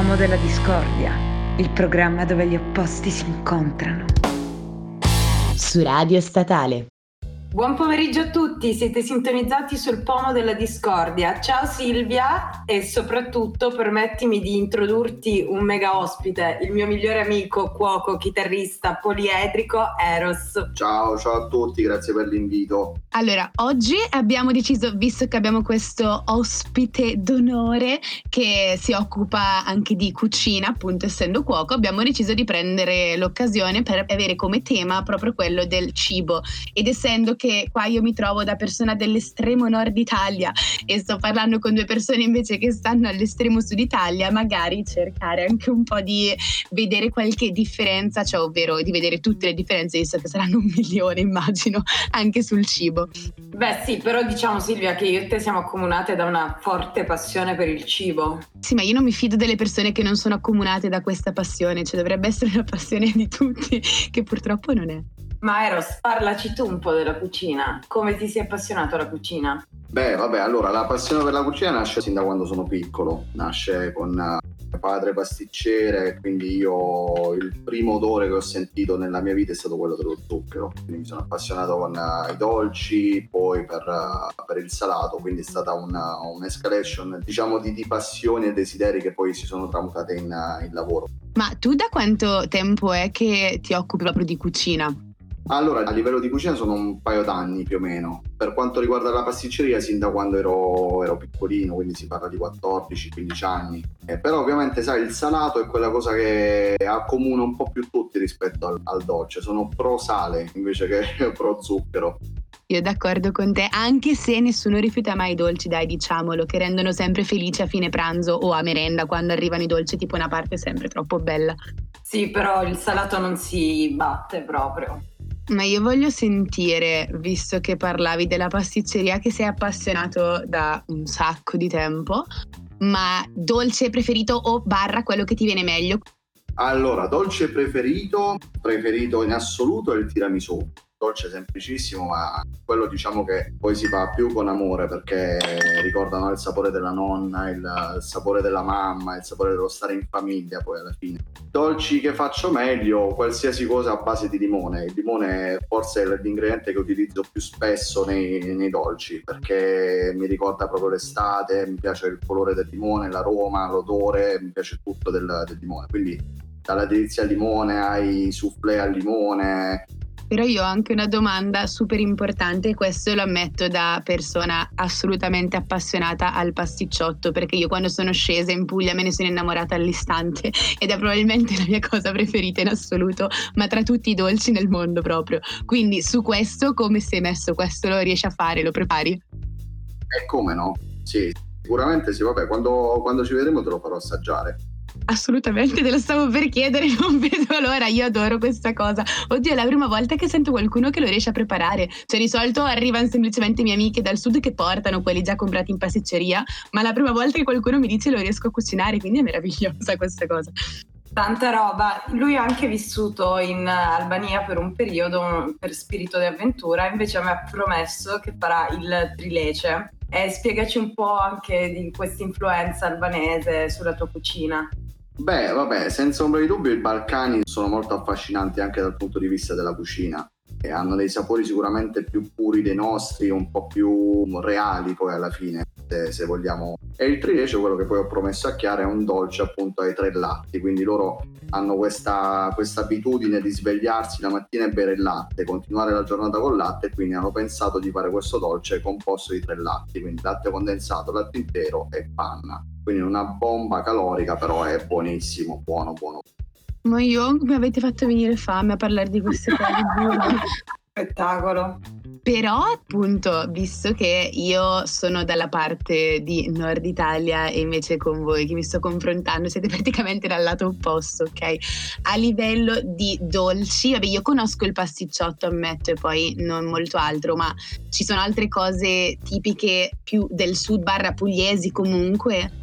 Pomo della Discordia, il programma dove gli opposti si incontrano. Su Radio Statale. Buon pomeriggio a tutti, siete sintonizzati sul pomo della discordia. Ciao Silvia e soprattutto permettimi di introdurti un mega ospite, il mio migliore amico, cuoco, chitarrista, poliedrico, Eros. Ciao, ciao a tutti, grazie per l'invito. Allora, oggi abbiamo deciso, visto che abbiamo questo ospite d'onore che si occupa anche di cucina, appunto essendo cuoco, abbiamo deciso di prendere l'occasione per avere come tema proprio quello del cibo ed essendo che qua io mi trovo da persona dell'estremo nord Italia e sto parlando con due persone invece che stanno all'estremo sud Italia, magari cercare anche un po' di vedere qualche differenza, cioè ovvero di vedere tutte le differenze, visto che saranno un milione immagino, anche sul cibo. Beh sì, però diciamo Silvia che io e te siamo accomunate da una forte passione per il cibo. Sì, ma io non mi fido delle persone che non sono accomunate da questa passione, cioè dovrebbe essere una passione di tutti, che purtroppo non è. Ma Eros, parlaci tu un po' della cucina. Come ti sei appassionato alla cucina? Beh, vabbè, allora la passione per la cucina nasce sin da quando sono piccolo, nasce con uh, padre pasticcere, quindi io il primo odore che ho sentito nella mia vita è stato quello dello zucchero, quindi mi sono appassionato con uh, i dolci, poi per, uh, per, il salato, quindi è stata una, un'escalation diciamo di, di, passioni e desideri che poi si sono tramutate in, in lavoro. Ma tu da quanto tempo è che ti occupi proprio di cucina? Allora, a livello di cucina sono un paio d'anni più o meno. Per quanto riguarda la pasticceria, sin da quando ero, ero piccolino, quindi si parla di 14-15 anni. Eh, però ovviamente, sai, il salato è quella cosa che accomuna un po' più tutti rispetto al, al dolce. Sono pro sale invece che pro zucchero. Io d'accordo con te, anche se nessuno rifiuta mai i dolci, dai, diciamolo, che rendono sempre felice a fine pranzo o a merenda quando arrivano i dolci, tipo una parte sempre troppo bella. Sì, però il salato non si batte proprio. Ma io voglio sentire, visto che parlavi della pasticceria, che sei appassionato da un sacco di tempo, ma dolce preferito o barra quello che ti viene meglio? Allora, dolce preferito, preferito in assoluto è il tiramisù dolce semplicissimo, ma quello diciamo che poi si fa più con amore perché ricordano il sapore della nonna, il, il, sapore della mamma, il sapore dello stare in famiglia poi alla fine. Dolci che faccio meglio, qualsiasi cosa a base di limone. Il limone forse è l'ingrediente che utilizzo più spesso nei, nei dolci perché mi ricorda proprio l'estate, mi piace il colore del limone, l'aroma, l'odore, mi piace tutto del, del limone. Quindi dalla delizia al limone ai soufflé al limone, però io ho anche una domanda super importante questo lo ammetto da persona assolutamente appassionata al pasticciotto, perché io quando sono scesa in Puglia me ne sono innamorata all'istante ed è probabilmente la mia cosa preferita in assoluto, ma tra tutti i dolci nel mondo proprio. Quindi su questo, come sei messo? Questo lo riesci a fare? Lo prepari? E come no? Sì, sicuramente sì, vabbè, quando, quando ci vedremo te lo farò assaggiare. Assolutamente, te lo stavo per chiedere, non vedo l'ora, io adoro questa cosa. Oddio, è la prima volta che sento qualcuno che lo riesce a preparare. Cioè, di solito arrivano semplicemente mie amiche dal sud che portano quelli già comprati in pasticceria, ma la prima volta che qualcuno mi dice lo riesco a cucinare, quindi è meravigliosa questa cosa. Tanta roba. Lui ha anche vissuto in Albania per un periodo per spirito di avventura, invece mi ha promesso che farà il trilece. E spiegaci un po' anche di questa influenza albanese sulla tua cucina. Beh, vabbè, senza ombra di dubbio i Balcani sono molto affascinanti anche dal punto di vista della cucina. E hanno dei sapori sicuramente più puri dei nostri, un po' più reali poi alla fine, se, se vogliamo. E il trilece, quello che poi ho promesso a Chiara, è un dolce appunto ai tre latti, quindi loro hanno questa, questa abitudine di svegliarsi la mattina e bere il latte, continuare la giornata con latte e quindi hanno pensato di fare questo dolce composto di tre latti, quindi latte condensato, latte intero e panna quindi una bomba calorica, però è buonissimo, buono, buono. Ma io mi avete fatto venire fame a parlare di queste cose. Spettacolo. Però appunto, visto che io sono dalla parte di Nord Italia e invece con voi che mi sto confrontando siete praticamente dal lato opposto, ok? A livello di dolci, vabbè io conosco il pasticciotto, ammetto, e poi non molto altro, ma ci sono altre cose tipiche più del sud barra pugliesi comunque?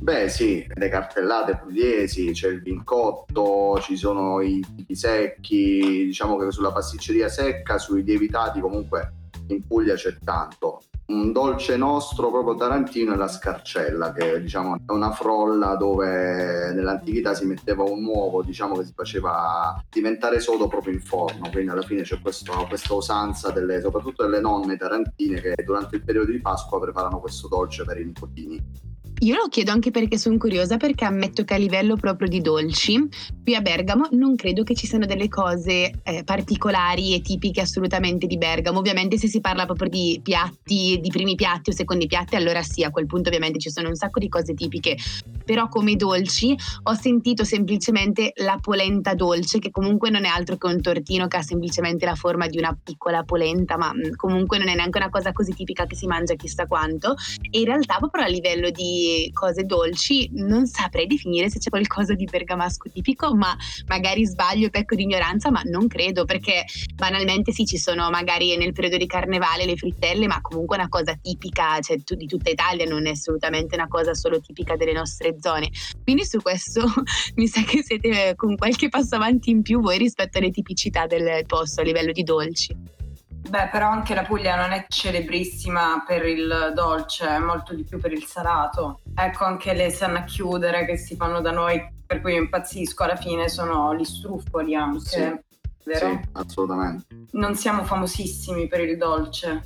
Beh sì, le cartellate pugliesi, c'è il vincotto, ci sono i tipi secchi, diciamo che sulla pasticceria secca, sui lievitati comunque in Puglia c'è tanto. un dolce nostro proprio tarantino è la scarcella, che diciamo, è una frolla dove nell'antichità si metteva un uovo, diciamo che si faceva diventare sodo proprio in forno, quindi alla fine c'è questo, questa usanza delle, soprattutto delle nonne tarantine che durante il periodo di Pasqua preparano questo dolce per i nipotini. Io lo chiedo anche perché sono curiosa, perché ammetto che a livello proprio di dolci, qui a Bergamo non credo che ci siano delle cose eh, particolari e tipiche assolutamente di Bergamo. Ovviamente se si parla proprio di piatti, di primi piatti o secondi piatti, allora sì, a quel punto ovviamente ci sono un sacco di cose tipiche. Però come dolci ho sentito semplicemente la polenta dolce, che comunque non è altro che un tortino che ha semplicemente la forma di una piccola polenta, ma mm, comunque non è neanche una cosa così tipica che si mangia chissà quanto. E in realtà proprio a livello di cose dolci, non saprei definire se c'è qualcosa di bergamasco tipico, ma magari sbaglio pecco di ignoranza, ma non credo, perché banalmente sì, ci sono magari nel periodo di carnevale le frittelle, ma comunque una cosa tipica cioè, di tutta Italia, non è assolutamente una cosa solo tipica delle nostre zone. Quindi su questo mi sa che siete con qualche passo avanti in più voi rispetto alle tipicità del posto a livello di dolci. Beh, però anche la Puglia non è celebrissima per il dolce, è molto di più per il salato. Ecco, anche le sanno a chiudere che si fanno da noi, per cui io impazzisco, alla fine sono gli struffoli anche, sì, vero? Sì, assolutamente. Non siamo famosissimi per il dolce.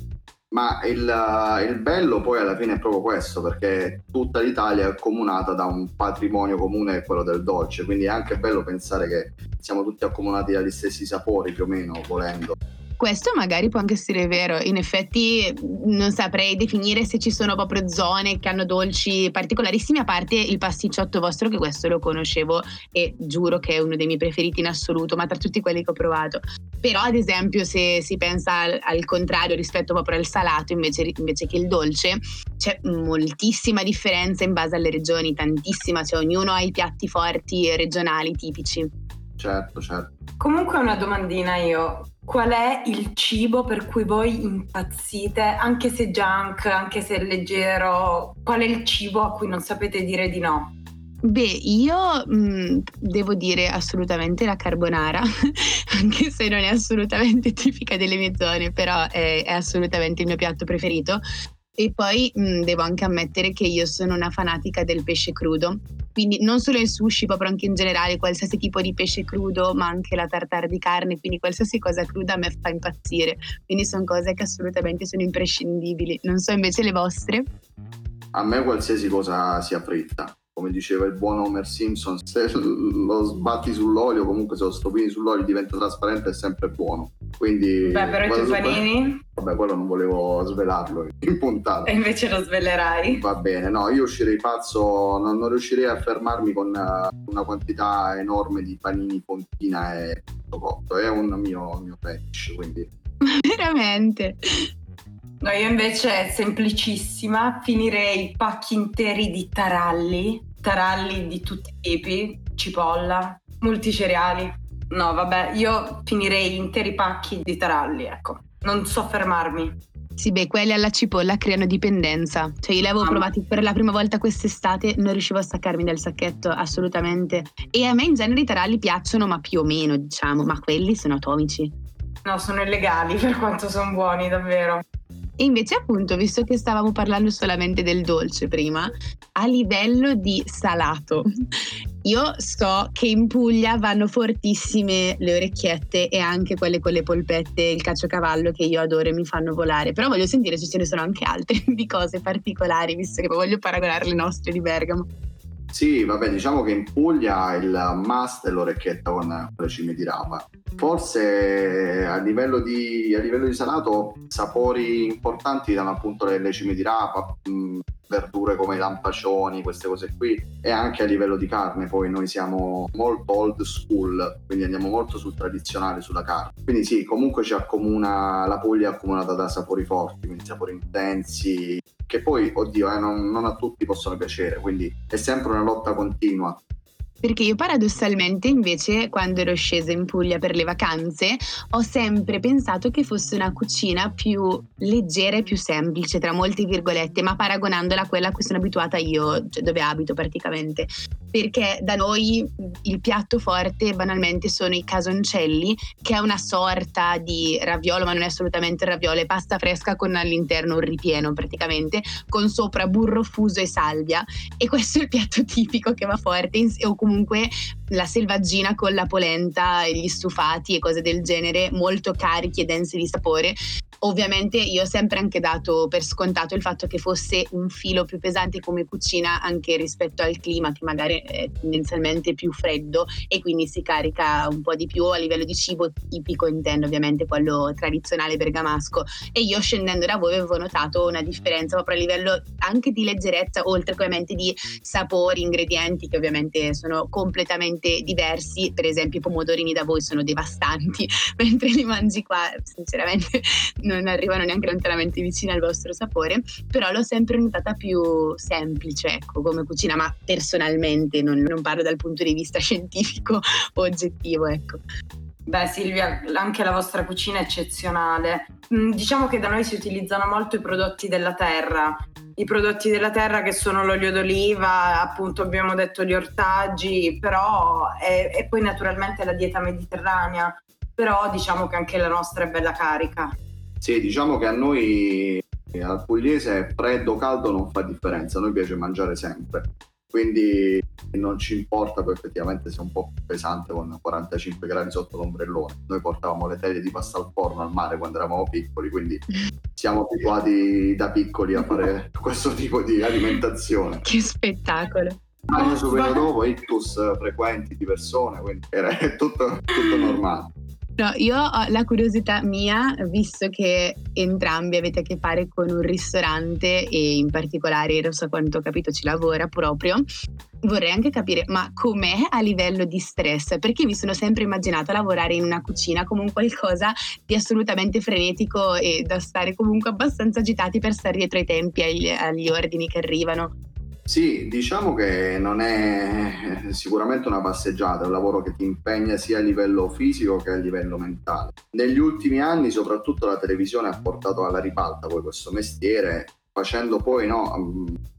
Ma il, il, bello poi alla fine è proprio questo, perché tutta l'Italia è accomunata da un patrimonio comune, quello del dolce, quindi è anche bello pensare che siamo tutti accomunati dagli stessi sapori più o meno, volendo. Questo magari può anche essere vero, in effetti non saprei definire se ci sono proprio zone che hanno dolci particolarissimi, a parte il pasticciotto vostro che questo lo conoscevo e giuro che è uno dei miei preferiti in assoluto, ma tra tutti quelli che ho provato. Però ad esempio se si pensa al, al contrario rispetto proprio al salato invece, invece, che il dolce, c'è moltissima differenza in base alle regioni, tantissima, cioè ognuno ha i piatti forti regionali tipici. Certo, certo. Comunque una domandina io, qual è il cibo per cui voi impazzite, anche se junk, anche se leggero, qual è il cibo a cui non sapete dire di no? Beh, io mh, devo dire assolutamente la carbonara, anche se non è assolutamente tipica delle mie zone, però è, è assolutamente il mio piatto preferito. E poi mh, devo anche ammettere che io sono una fanatica del pesce crudo, quindi non solo il sushi, proprio anche in generale, qualsiasi tipo di pesce crudo, ma anche la tartare di carne, quindi qualsiasi cosa cruda a me fa impazzire. Quindi sono cose che assolutamente sono imprescindibili. Non so invece le vostre. A me qualsiasi cosa sia fritta come diceva il buon Homer Simpson, se lo sbatti sull'olio, comunque se lo stopini sull'olio diventa trasparente è sempre buono. Quindi, Beh, però i tuoi panini? Vabbè, quello non volevo svelarlo in puntata. E invece lo svelerai? Va bene, no, io uscirei pazzo, non, non riuscirei a fermarmi con uh, una quantità enorme di panini, fontina e tutto cotto. È un mio, mio fetish, quindi... Veramente? No, io invece semplicissima, finirei pacchi interi di taralli, taralli di tutti i tipi, cipolla, multicereali. No, vabbè, io finirei interi pacchi di taralli, ecco. Non so fermarmi. Sì, beh, quelli alla cipolla creano dipendenza. Cioè, io li avevo ah. provati per la prima volta quest'estate, non riuscivo a staccarmi dal sacchetto assolutamente. E a me in genere i taralli piacciono, ma più o meno, diciamo, ma quelli sono atomici. No, sono illegali per quanto sono buoni, davvero. E invece appunto, visto che stavamo parlando solamente del dolce prima, a livello di salato, io so che in Puglia vanno fortissime le orecchiette e anche quelle con le polpette, il caciocavallo che io adoro e mi fanno volare, però voglio sentire se ce ne sono anche altre di cose particolari, visto che voglio paragonare le nostre di Bergamo. Sì, vabbè, diciamo che in Puglia il must è l'orecchietta con le cime di rapa. Forse a livello di, a livello di salato sapori importanti danno appunto le, le cime di rapa, mh, verdure come i lampaccioni, queste cose qui e anche a livello di carne poi noi siamo molto old school quindi andiamo molto sul tradizionale sulla carne. Quindi sì comunque ci accomuna la Puglia accomunata da sapori forti quindi sapori intensi che poi oddio eh, non, non a tutti possono piacere quindi è sempre una lotta continua perché io paradossalmente invece quando ero scesa in Puglia per le vacanze ho sempre pensato che fosse una cucina più leggera e più semplice, tra molte virgolette, ma paragonandola a quella a cui sono abituata io, cioè dove abito praticamente. Perché da noi il piatto forte banalmente sono i casoncelli, che è una sorta di raviolo, ma non è assolutamente raviolo, è pasta fresca con all'interno un ripieno praticamente, con sopra burro fuso e salvia. E questo è il piatto tipico che va forte, o comunque la selvaggina con la polenta, gli stufati e cose del genere, molto carichi e densi di sapore. Ovviamente io ho sempre anche dato per scontato il fatto che fosse un filo più pesante come cucina anche rispetto al clima che magari è tendenzialmente più freddo e quindi si carica un po' di più a livello di cibo tipico intendo ovviamente quello tradizionale bergamasco. E io scendendo da voi avevo notato una differenza proprio a livello anche di leggerezza oltre ovviamente di sapori, ingredienti che ovviamente sono completamente diversi. Per esempio i pomodorini da voi sono devastanti mentre li mangi qua sinceramente non arrivano neanche lontanamente vicine al vostro sapore, però l'ho sempre notata più semplice, ecco, come cucina, ma personalmente, non, non parlo dal punto di vista scientifico o oggettivo, ecco. Beh Silvia, anche la vostra cucina è eccezionale. Mm, diciamo che da noi si utilizzano molto i prodotti della terra, i prodotti della terra che sono l'olio d'oliva, appunto abbiamo detto gli ortaggi, però è, e poi naturalmente la dieta mediterranea, però diciamo che anche la nostra è bella carica. Sì, diciamo che a noi al pugliese freddo o caldo non fa differenza, a noi piace mangiare sempre, quindi non ci importa poi effettivamente se è un po' pesante con 45 gradi sotto l'ombrellone. Noi portavamo le teglie di pasta al forno al mare quando eravamo piccoli, quindi siamo abituati da piccoli a fare questo tipo di alimentazione. Che spettacolo! Anche subito dopo ictus frequenti di persone, quindi era tutto, tutto normale. No, io ho la curiosità mia, visto che entrambi avete a che fare con un ristorante e in particolare, so quanto ho capito, ci lavora proprio, vorrei anche capire, ma com'è a livello di stress? Perché mi sono sempre immaginata lavorare in una cucina come un qualcosa di assolutamente frenetico e da stare comunque abbastanza agitati per stare dietro ai tempi, agli, agli ordini che arrivano. Sì, diciamo che non è sicuramente una passeggiata, è un lavoro che ti impegna sia a livello fisico che a livello mentale. Negli ultimi anni soprattutto la televisione ha portato alla ribalta poi questo mestiere facendo poi no,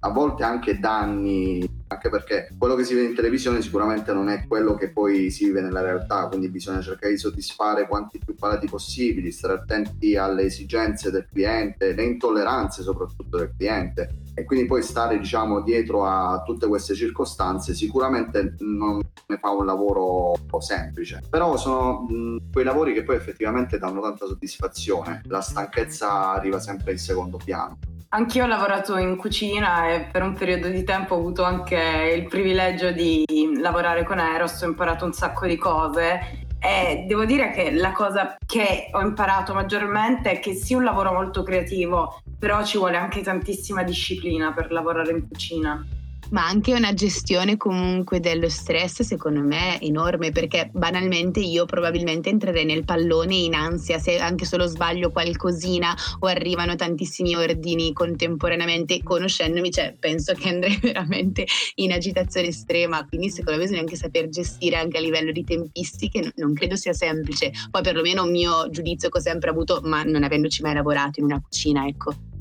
a volte anche danni, anche perché quello che si vede in televisione sicuramente non è quello che poi si vive nella realtà, quindi bisogna cercare di soddisfare quanti più palati possibili, stare attenti alle esigenze del cliente, le intolleranze soprattutto del cliente. E quindi poi stare diciamo dietro a tutte queste circostanze sicuramente non ne fa un lavoro semplice. Però sono quei lavori che poi effettivamente danno tanta soddisfazione. La stanchezza arriva sempre in secondo piano Anch'io ho lavorato in cucina e per un periodo di tempo ho avuto anche il privilegio di lavorare con Eros, ho imparato un sacco di cose. E devo dire che la cosa che ho imparato maggiormente è che sia un lavoro molto creativo, però ci vuole anche tantissima disciplina per lavorare in cucina ma anche una gestione comunque dello stress secondo me enorme perché banalmente io probabilmente entrerei nel pallone in ansia se anche solo sbaglio qualcosina o arrivano tantissimi ordini contemporaneamente conoscendomi cioè penso che andrei veramente in agitazione estrema. Quindi secondo me bisogna anche saper gestire anche a livello di tempistiche non credo sia semplice. Poi perlomeno un mio giudizio che ho sempre avuto ma non avendoci mai lavorato in una cucina ecco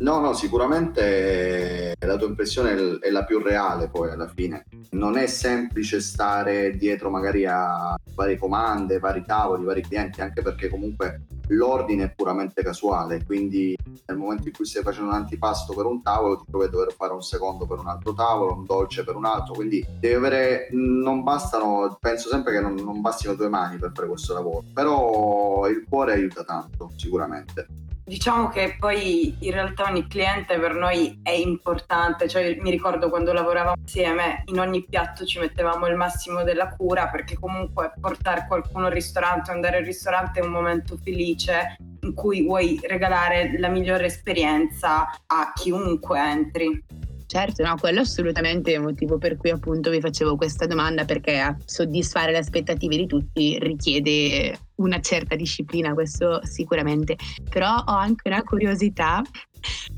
No, no, sicuramente la tua impressione è la più reale poi alla fine. Non è semplice stare dietro magari a varie comande, vari tavoli, vari clienti, anche perché comunque l'ordine è puramente casuale, quindi nel momento in cui stai facendo un antipasto per un tavolo ti trovi a dover fare un secondo per un altro tavolo, un dolce per un altro, quindi devi avere, non bastano, penso sempre che non, non bastino due mani per fare questo lavoro, però il cuore aiuta tanto sicuramente. Diciamo che poi in realtà ogni cliente per noi è importante, cioè mi ricordo quando lavoravamo insieme in ogni piatto ci mettevamo il massimo della cura perché comunque portare qualcuno al ristorante, andare al ristorante è un momento felice in cui vuoi regalare la migliore esperienza a chiunque entri. Certo, no, quello è assolutamente il motivo per cui appunto vi facevo questa domanda, perché soddisfare le aspettative di tutti richiede una certa disciplina, questo sicuramente. Però ho anche una curiosità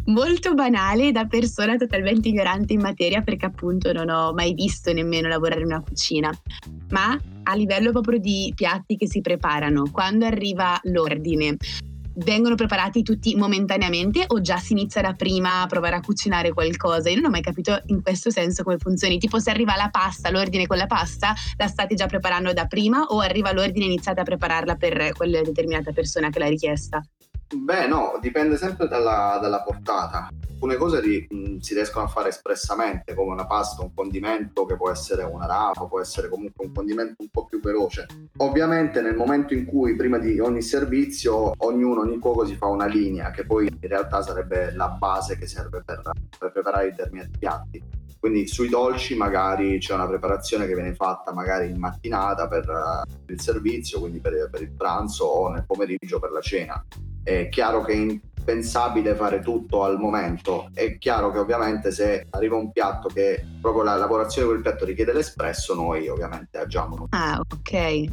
molto banale da persona totalmente ignorante in materia, perché appunto non ho mai visto nemmeno lavorare in una cucina. Ma a livello proprio di piatti che si preparano, quando arriva l'ordine, vengono preparati tutti momentaneamente o già si inizia da prima a provare a cucinare qualcosa? Io non ho mai capito in questo senso come funzioni. Tipo se arriva la pasta, l'ordine con la pasta, la state già preparando da prima o arriva l'ordine e iniziate a prepararla per quella determinata persona che l'ha richiesta? Beh, no, dipende sempre dalla, dalla portata. Alcune cose ri, si riescono a fare espressamente, come una pasta, un condimento che può essere una rapa, può essere comunque un condimento un po' più veloce. Ovviamente nel momento in cui prima di ogni servizio ognuno, ogni cuoco si fa una linea, che poi in realtà sarebbe la base che serve per, per preparare determinati piatti. Quindi sui dolci magari c'è una preparazione che viene fatta magari in mattinata per, per il servizio, quindi per, per il pranzo o nel pomeriggio per la cena è chiaro che è impensabile fare tutto al momento. È chiaro che ovviamente se arriva un piatto che proprio la lavorazione del piatto richiede l'espresso, noi ovviamente agiamo. Ah, ok.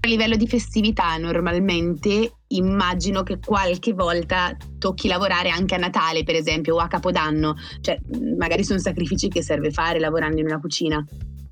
A livello di festività normalmente immagino che qualche volta tocchi lavorare anche a Natale, per esempio, o a Capodanno. Cioè, magari sono sacrifici che serve fare lavorando in una cucina.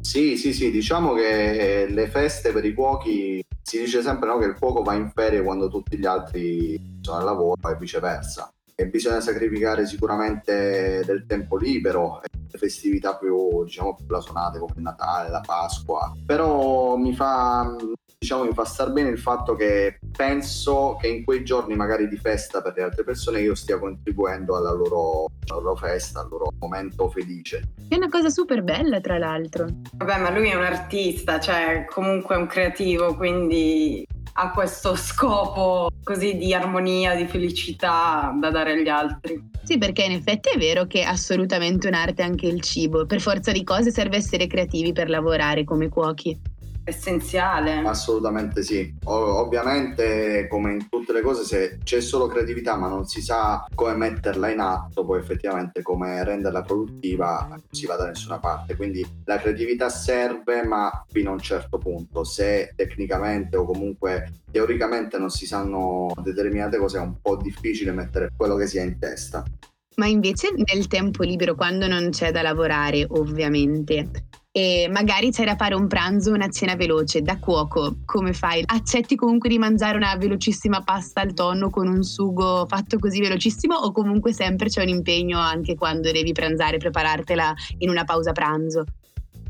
Sì, sì, sì, diciamo che le feste per i cuochi si dice sempre no, che il cuoco va in ferie quando tutti gli altri sono al lavoro e viceversa. E bisogna sacrificare sicuramente del tempo libero, festività più, diciamo, più blasonate come Natale, la Pasqua. Però mi fa, diciamo, mi fa star bene il fatto che penso che in quei giorni magari di festa per le altre persone io stia contribuendo alla loro, alla loro festa, al loro momento felice. È una cosa super bella tra l'altro. Vabbè, ma lui è un artista, cioè comunque è un creativo, quindi ha questo scopo così di armonia, di felicità da dare agli altri. Sì, perché in effetti è vero che è assolutamente un'arte anche il cibo. Per forza di cose serve essere creativi per lavorare come cuochi essenziale. Assolutamente sì. O- ovviamente, come in tutte le cose, se c'è solo creatività ma non si sa come metterla in atto, poi effettivamente come renderla produttiva, non si va da nessuna parte. Quindi la creatività serve, ma fino a un certo punto. Se tecnicamente o comunque teoricamente non si sanno determinate cose, è un po' difficile mettere quello che si ha in testa. Ma invece nel tempo libero, quando non c'è da lavorare, ovviamente, e magari c'è da fare un pranzo una cena veloce da cuoco, come fai? Accetti comunque di mangiare una velocissima pasta al tonno con un sugo fatto così velocissimo o comunque sempre c'è un impegno anche quando devi pranzare, preparartela in una pausa pranzo?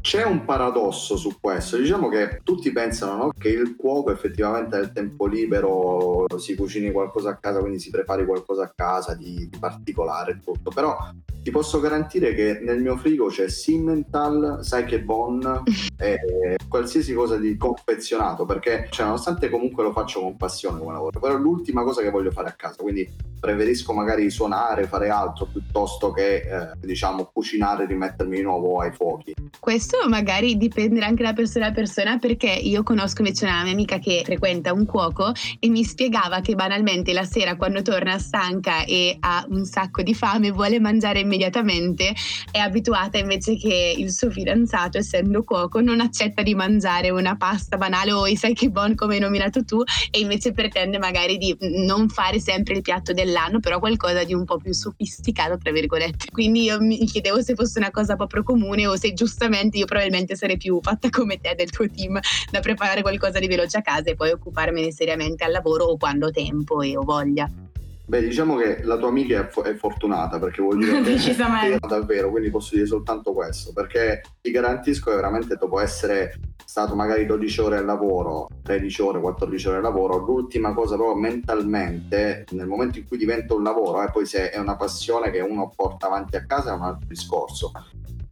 C'è un paradosso su questo, diciamo che tutti pensano no? che il cuoco effettivamente nel tempo libero si cucini qualcosa a casa, quindi si prepari qualcosa a casa di, di particolare e tutto, però ti posso garantire che nel mio frigo c'è Simmental, sai che Bon e qualsiasi cosa di confezionato perché cioè, nonostante comunque lo faccio con passione come lavoro però è l'ultima cosa che voglio fare a casa quindi preferisco magari suonare fare altro piuttosto che eh, diciamo cucinare e rimettermi di nuovo ai fuochi questo magari dipende anche da persona a persona perché io conosco invece una mia amica che frequenta un cuoco e mi spiegava che banalmente la sera quando torna stanca e ha un sacco di fame vuole mangiare immediatamente è abituata invece che il suo fidanzato essendo cuoco non accetta di mangiare una pasta banale o i sai che bon come hai nominato tu e invece pretende magari di non fare sempre il piatto dell'anno però qualcosa di un po' più sofisticato tra virgolette. Quindi io mi chiedevo se fosse una cosa proprio comune o se giustamente io probabilmente sarei più fatta come te del tuo team da preparare qualcosa di veloce a casa e poi occuparmene seriamente al lavoro o quando ho tempo e ho voglia. Beh, diciamo che la tua amica è, fortunata perché vuol dire che davvero, quindi posso dire soltanto questo, perché ti garantisco che veramente dopo essere stato magari 12 ore al lavoro, 13 ore, 14 ore al lavoro, l'ultima cosa proprio mentalmente, nel momento in cui diventa un lavoro, e eh, poi se è una passione che uno porta avanti a casa è un altro discorso,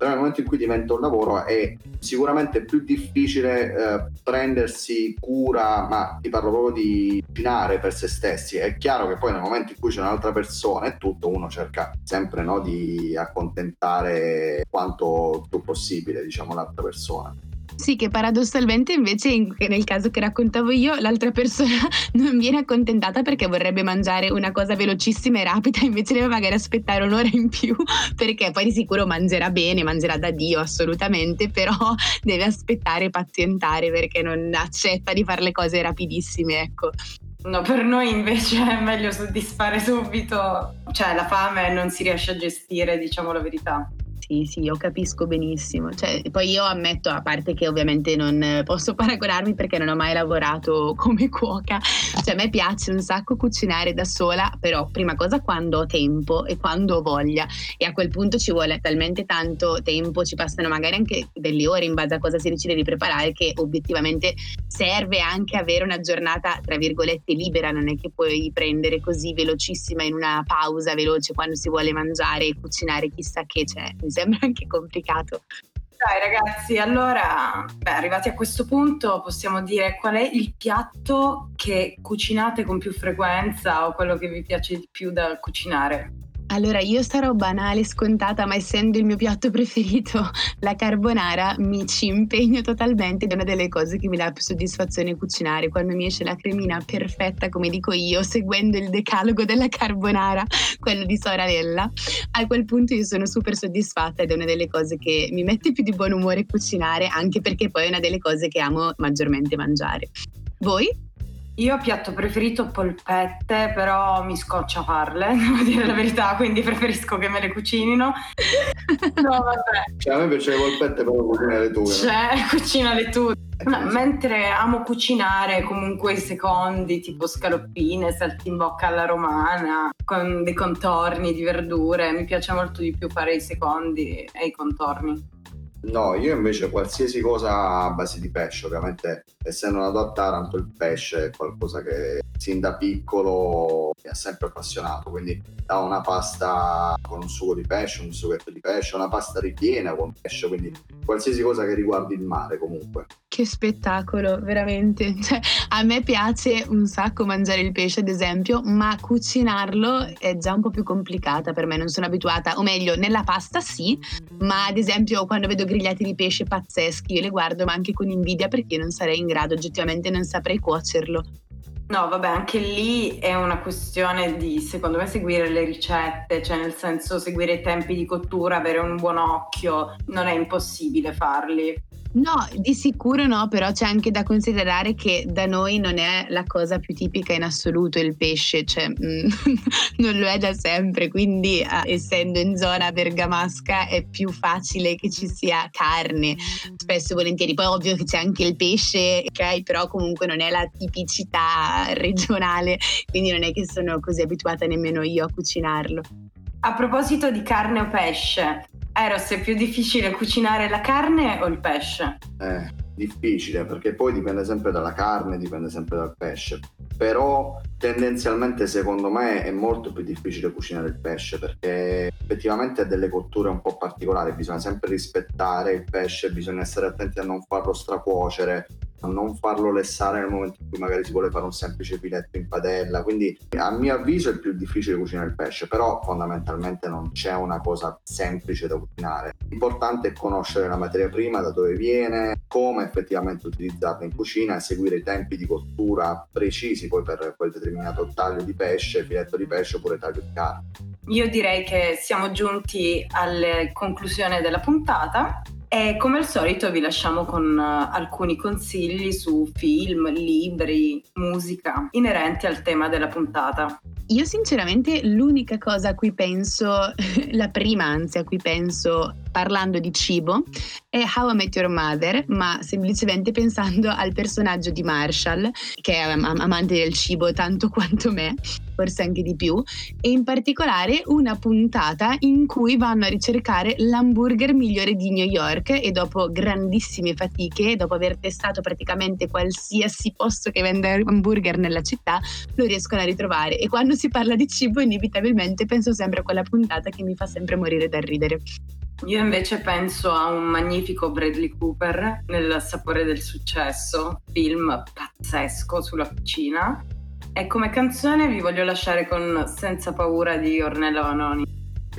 però nel momento in cui diventa un lavoro è sicuramente più difficile eh, prendersi cura, ma ti parlo proprio di cucinare per se stessi. È chiaro che poi nel momento in cui c'è un'altra persona e tutto, uno cerca sempre no, di accontentare quanto più possibile, diciamo, l'altra persona. Sì, che paradossalmente invece in, nel caso che raccontavo io, l'altra persona non viene accontentata perché vorrebbe mangiare una cosa velocissima e rapida, invece deve magari aspettare un'ora in più perché poi di sicuro mangerà bene, mangerà da Dio assolutamente, però deve aspettare e pazientare perché non accetta di fare le cose rapidissime, ecco. No, per noi invece è meglio soddisfare subito, cioè la fame non si riesce a gestire, diciamo la verità sì, sì, io capisco benissimo. Cioè, poi io ammetto, a parte che ovviamente non posso paragonarmi perché non ho mai lavorato come cuoca, cioè a me piace un sacco cucinare da sola, però prima cosa quando ho tempo e quando ho voglia e a quel punto ci vuole talmente tanto tempo, ci passano magari anche delle ore in base a cosa si decide di preparare che obiettivamente serve anche avere una giornata tra virgolette libera, non è che puoi prendere così velocissima in una pausa veloce quando si vuole mangiare e cucinare chissà che, cioè sembra anche complicato. Dai ragazzi, allora, beh, arrivati a questo punto possiamo dire qual è il piatto che cucinate con più frequenza o quello che vi piace di più da cucinare? Allora, io sarò banale, scontata, ma essendo il mio piatto preferito la carbonara, mi ci impegno totalmente ed è una delle cose che mi dà più soddisfazione cucinare, quando mi esce la cremina perfetta, come dico io, seguendo il decalogo della carbonara, quello di Sorarella. A quel punto io sono super soddisfatta ed è una delle cose che mi mette più di buon umore cucinare, anche perché poi è una delle cose che amo maggiormente mangiare. Voi? Io piatto preferito polpette, però mi scoccia farle, devo dire la verità, quindi preferisco che me le cucinino. no, vabbè. Cioè, a me piace le polpette, però cucinare tu. Cioè, cucinale tu. No, mentre amo cucinare comunque i secondi, tipo scaloppine, saltimbocca alla romana, con dei contorni di verdure, mi piace molto di più fare i secondi e i contorni. No, io invece qualsiasi cosa a base di pesce, ovviamente essendo nato a Taranto il pesce è qualcosa che sin da piccolo mi ha sempre appassionato, quindi da una pasta con un sugo di pesce, un sughetto di pesce, una pasta ripiena con pesce, quindi qualsiasi cosa che riguardi il mare comunque. Che spettacolo, veramente. Cioè, a me piace un sacco mangiare il pesce, ad esempio, ma cucinarlo è già un po' più complicata per me, non sono abituata, o meglio, nella pasta sì, ma ad esempio quando vedo grigliati di pesce pazzeschi, io le guardo ma anche con invidia perché non sarei in grado, oggettivamente non saprei cuocerlo. No, vabbè, anche lì è una questione di, secondo me, seguire le ricette, cioè nel senso seguire i tempi di cottura, avere un buon occhio, non è impossibile farli. No, di sicuro no, però c'è anche da considerare che da noi non è la cosa più tipica in assoluto il pesce, cioè mm, non lo è da sempre, quindi eh, essendo in zona bergamasca è più facile che ci sia carne, spesso e volentieri. Poi ovvio che c'è anche il pesce, ok, però comunque non è la tipicità regionale, quindi non è che sono così abituata nemmeno io a cucinarlo. A proposito di carne o pesce, Eros è più difficile cucinare la carne o il pesce? Eh, difficile perché poi dipende sempre dalla carne, dipende sempre dal pesce. Però tendenzialmente secondo me è molto più difficile cucinare il pesce perché effettivamente ha delle cotture un po' particolari, bisogna sempre rispettare il pesce, bisogna stare attenti a non farlo stracuocere, a non farlo lessare nel momento in cui magari si vuole fare un semplice filetto in padella. Quindi a mio avviso è più difficile cucinare il pesce, però fondamentalmente non c'è una cosa semplice da cucinare. L'importante è conoscere la materia prima, da dove viene, come effettivamente utilizzarla in cucina e seguire i tempi di cottura precisi poi per quel determinato taglio di pesce, filetto di pesce oppure taglio di carne. Io direi che siamo giunti alla conclusione della puntata. E come al solito vi lasciamo con uh, alcuni consigli su film, libri, musica inerenti al tema della puntata. Io sinceramente l'unica cosa a cui penso, la prima anzi a cui penso parlando di cibo è How I Met Your Mother, ma semplicemente pensando al personaggio di Marshall, che è am- amante del cibo tanto quanto me, forse anche di più, e in particolare una puntata in cui vanno a ricercare l'hamburger migliore di New York e dopo grandissime fatiche, dopo aver testato praticamente qualsiasi posto che vende hamburger nella città, lo riescono a ritrovare. E quando si parla di cibo, inevitabilmente penso sempre a quella puntata che mi fa sempre morire dal ridere. Io invece penso a un magnifico Bradley Cooper nel sapore del successo, film pazzesco sulla cucina. E come canzone vi voglio lasciare con Senza paura di Ornella Vanoni.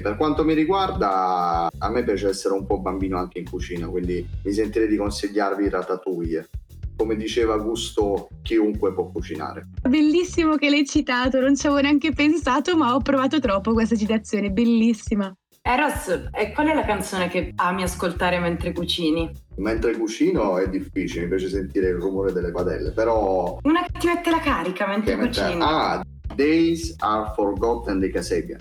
Per quanto mi riguarda, a me piace essere un po' bambino anche in cucina, quindi mi sentirei di consigliarvi Ratatouille. Come diceva Gusto, chiunque può cucinare. Bellissimo che l'hai citato, non ci avevo neanche pensato, ma ho provato troppo questa citazione, bellissima. Eros, e qual è la canzone che ami ascoltare mentre cucini? Mentre cucino è difficile, mi piace sentire il rumore delle padelle, però... Una che ti mette la carica mentre mette- cucini. Ah, Days Are Forgotten dei Casabia.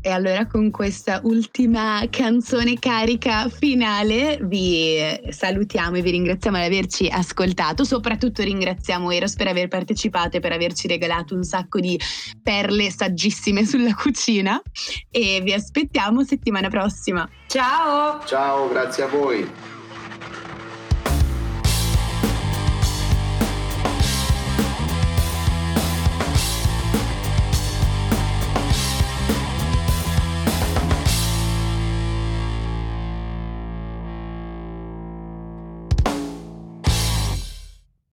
E allora con questa ultima canzone carica finale vi salutiamo e vi ringraziamo di averci ascoltato, soprattutto ringraziamo Eros per aver partecipato e per averci regalato un sacco di perle saggissime sulla cucina e vi aspettiamo settimana prossima. Ciao! Ciao, grazie a voi.